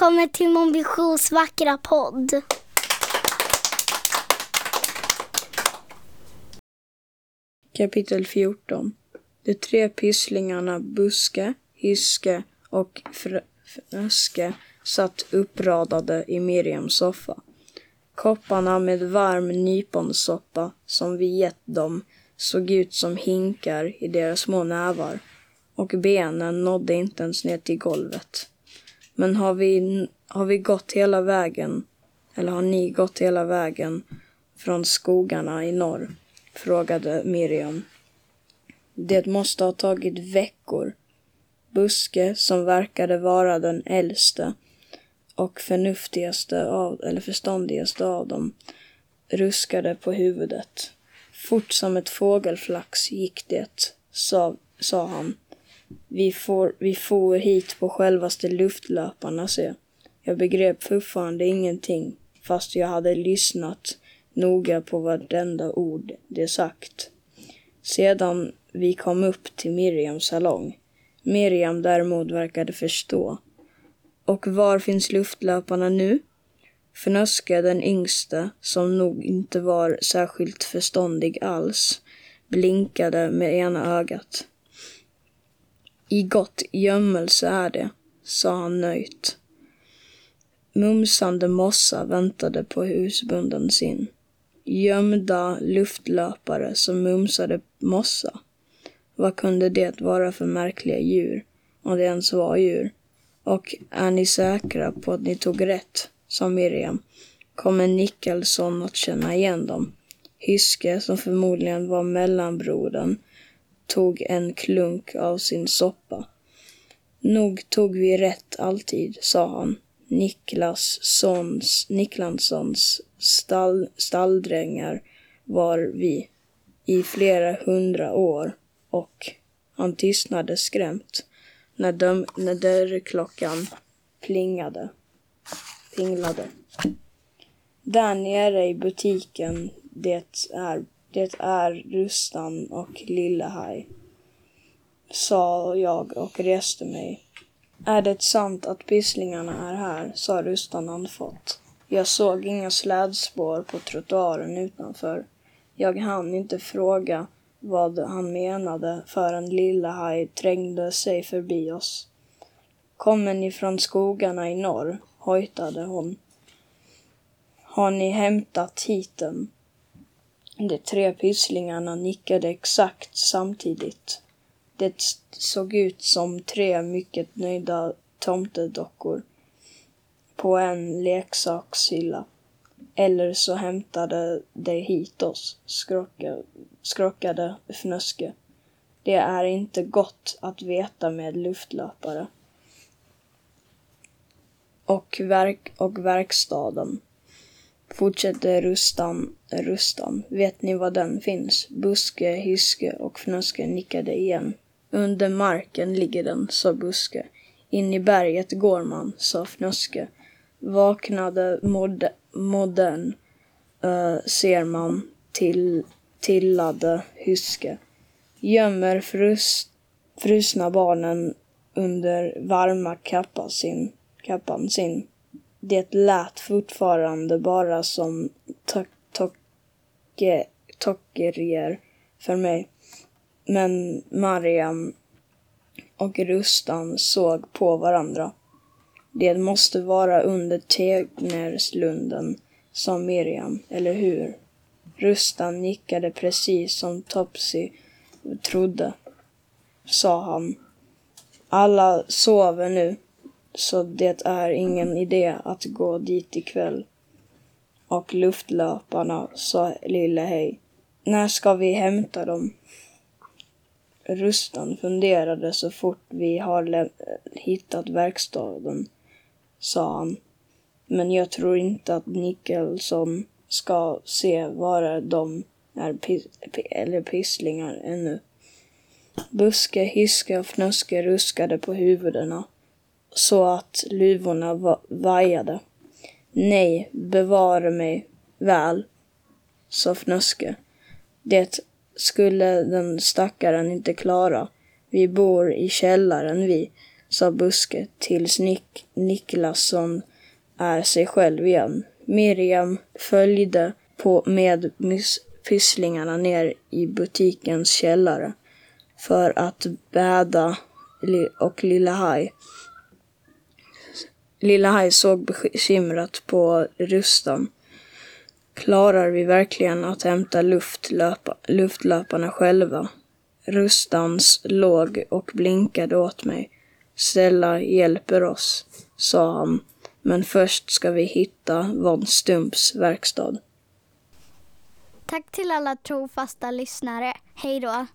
Välkommen till Mon Visions vackra podd. Kapitel 14 De tre pysslingarna Buske, Hyske och Fr- satt uppradade i Miriams soffa. Kopparna med varm nyponsoppa som vi gett dem såg ut som hinkar i deras små nävar och benen nådde inte ens ner till golvet. Men har vi, har vi gått hela vägen, eller har ni gått hela vägen från skogarna i norr? frågade Miriam. Det måste ha tagit veckor. Buske, som verkade vara den äldste och förnuftigaste av, eller förståndigaste av dem, ruskade på huvudet. Fort som ett fågelflax gick det, sa, sa han. Vi, får, vi for hit på självaste luftlöparna, se. Jag begrep fortfarande ingenting, fast jag hade lyssnat noga på vartenda ord de sagt. Sedan vi kom upp till Miriams salong. Miriam däremot verkade förstå. Och var finns luftlöparna nu? Fnöske, den yngste, som nog inte var särskilt förståndig alls, blinkade med ena ögat. I gott gömmelse är det, sa han nöjt. Mumsande mossa väntade på husbunden sin. Gömda luftlöpare som mumsade mossa. Vad kunde det vara för märkliga djur, om det ens var djur? Och är ni säkra på att ni tog rätt, sa Miriam. Kommer Nicholson att känna igen dem? Hyske, som förmodligen var mellanbrodern, tog en klunk av sin soppa. Nog tog vi rätt alltid, sa han. Niklassons, Niklanssons stall, stalldrängar var vi i flera hundra år och han tystnade skrämt när, döm, när dörrklockan plingade. Pinglade. Där nere i butiken, det är, det är Rustan och Lillehaj, sa jag och reste mig. Är det sant att Pysslingarna är här, sa Rustan andfått. Jag såg inga slädspår på trottoaren utanför. Jag hann inte fråga vad han menade förrän Lillehaj trängde sig förbi oss. Kommer ni från skogarna i norr? hojtade hon. Har ni hämtat hit dem? De tre pysslingarna nickade exakt samtidigt. Det såg ut som tre mycket nöjda tomtedockor på en leksakshylla. Eller så hämtade de hit oss, skrockade, skrockade Fnöske. Det är inte gott att veta med luftlöpare. Och, verk, och verkstaden. Fortsätter Rustan, Rustan. Vet ni var den finns? Buske, Hyske och Fnöske nickade igen. Under marken ligger den, sa Buske. In i berget går man, sa Fnöske. Vaknade mod modern uh, ser man till, tillade Hyske. Gömmer frus, frusna barnen under varma kappan sin, kappan sin. Det lät fortfarande bara som tockerier för mig. Men Mariam och Rustan såg på varandra. Det måste vara under Tegnerslunden, sa Miriam, eller hur? Rustan nickade precis som Topsy trodde, sa han. Alla sover nu, så det är ingen idé att gå dit ikväll. Och luftlöparna, sa Lille Hej. När ska vi hämta dem? Rustan funderade så fort vi har hittat verkstaden, sa han. Men jag tror inte att Nicholson ska se vara de är pis eller pisslingar ännu. Buske, Hiske och Fnöske ruskade på huvudena så att luvorna va vajade. Nej, bevare mig väl, sa Fnöske. Det skulle den stackaren inte klara. Vi bor i källaren vi, sa Buske tills Nik Niklasson är sig själv igen. Miriam följde på med pysslingarna ner i butikens källare för att bäda och Lilla Haj. Lilla Haj såg bekymrat på Rustam. Klarar vi verkligen att hämta luftlöpa, luftlöparna själva? Rustans låg och blinkade åt mig. Stella hjälper oss, sa han. Men först ska vi hitta Von Stumps verkstad. Tack till alla trofasta lyssnare. Hej då!